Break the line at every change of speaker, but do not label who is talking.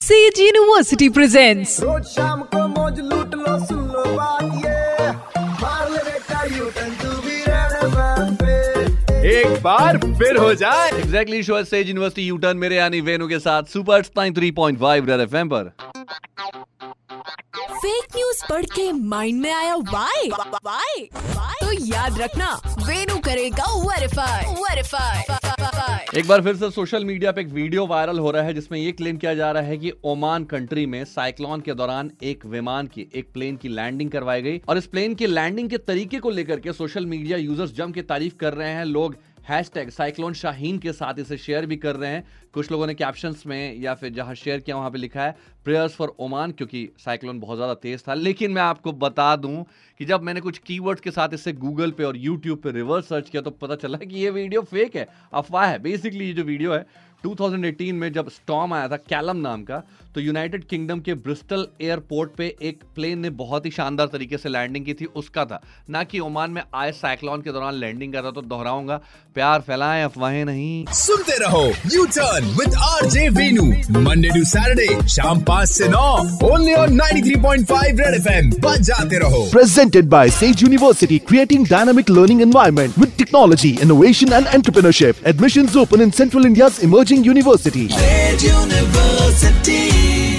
Sage University presents
रोज शाम को मौज लूट लो सुन लो बात ये। मार ले बेटा यू टर्न टू बी
एक बार फिर हो जाए। Exactly show says university U turn मेरे यानी वेनु के साथ super three point five Red FM पर।
फेक न्यूज़ पढ़ के माइंड में आया वाई वाई तो याद रखना वेनु करेगा वेरीफाई वेरीफाई
एक बार फिर से सोशल मीडिया पे एक वीडियो वायरल हो रहा है जिसमें ये क्लेम किया जा रहा है कि ओमान कंट्री में साइक्लोन के दौरान एक विमान की, एक प्लेन की लैंडिंग करवाई गई। और इस प्लेन की लैंडिंग के तरीके को लेकर के सोशल मीडिया यूज़र्स जम के तारीफ़ कर रहे हैं। लोग हैशटैग साइक्लोन शाहीन के साथ इसे शेयर भी कर रहे हैं। कुछ लोगों ने कैप्शन में या फिर जहाँ शेयर किया वहाँ पे लिखा है प्रेयर्स फॉर ओमान क्योंकि साइक्लोन बहुत ज़्यादा तेज था। लेकिन मैं आपको बता दूँ कि जब मैंने कुछ कीवर्ड्स के साथ इसे गूगल पे और यूट्यूब पे रिवर्स सर्च किया तो पता चला कि ये वीडियो फेक है। अफवाह है। बेसिकली ये जो वीडियो है 2018 में जब स्टॉम आया था कैलम नाम का तो यूनाइटेड किंगडम के ब्रिस्टल एयरपोर्ट पे एक प्लेन ने बहुत ही शानदार तरीके से लैंडिंग की थी उसका था। ना कि ओमान में आए साइक्लोन के दौरान लैंडिंग का था तो दोहराऊँगा। प्यार फैलाएँ अफवाहें नहीं।
सुनते रहो U turn with R J Venu Monday to Saturday शाम पाँच से नौ ओनली ऑन 93.5 रेड एफएम बजाते रहो।
Presented by Sage University, creating dynamic learning environment with technology, innovation and entrepreneurship. Admissions open in Central India's Red University.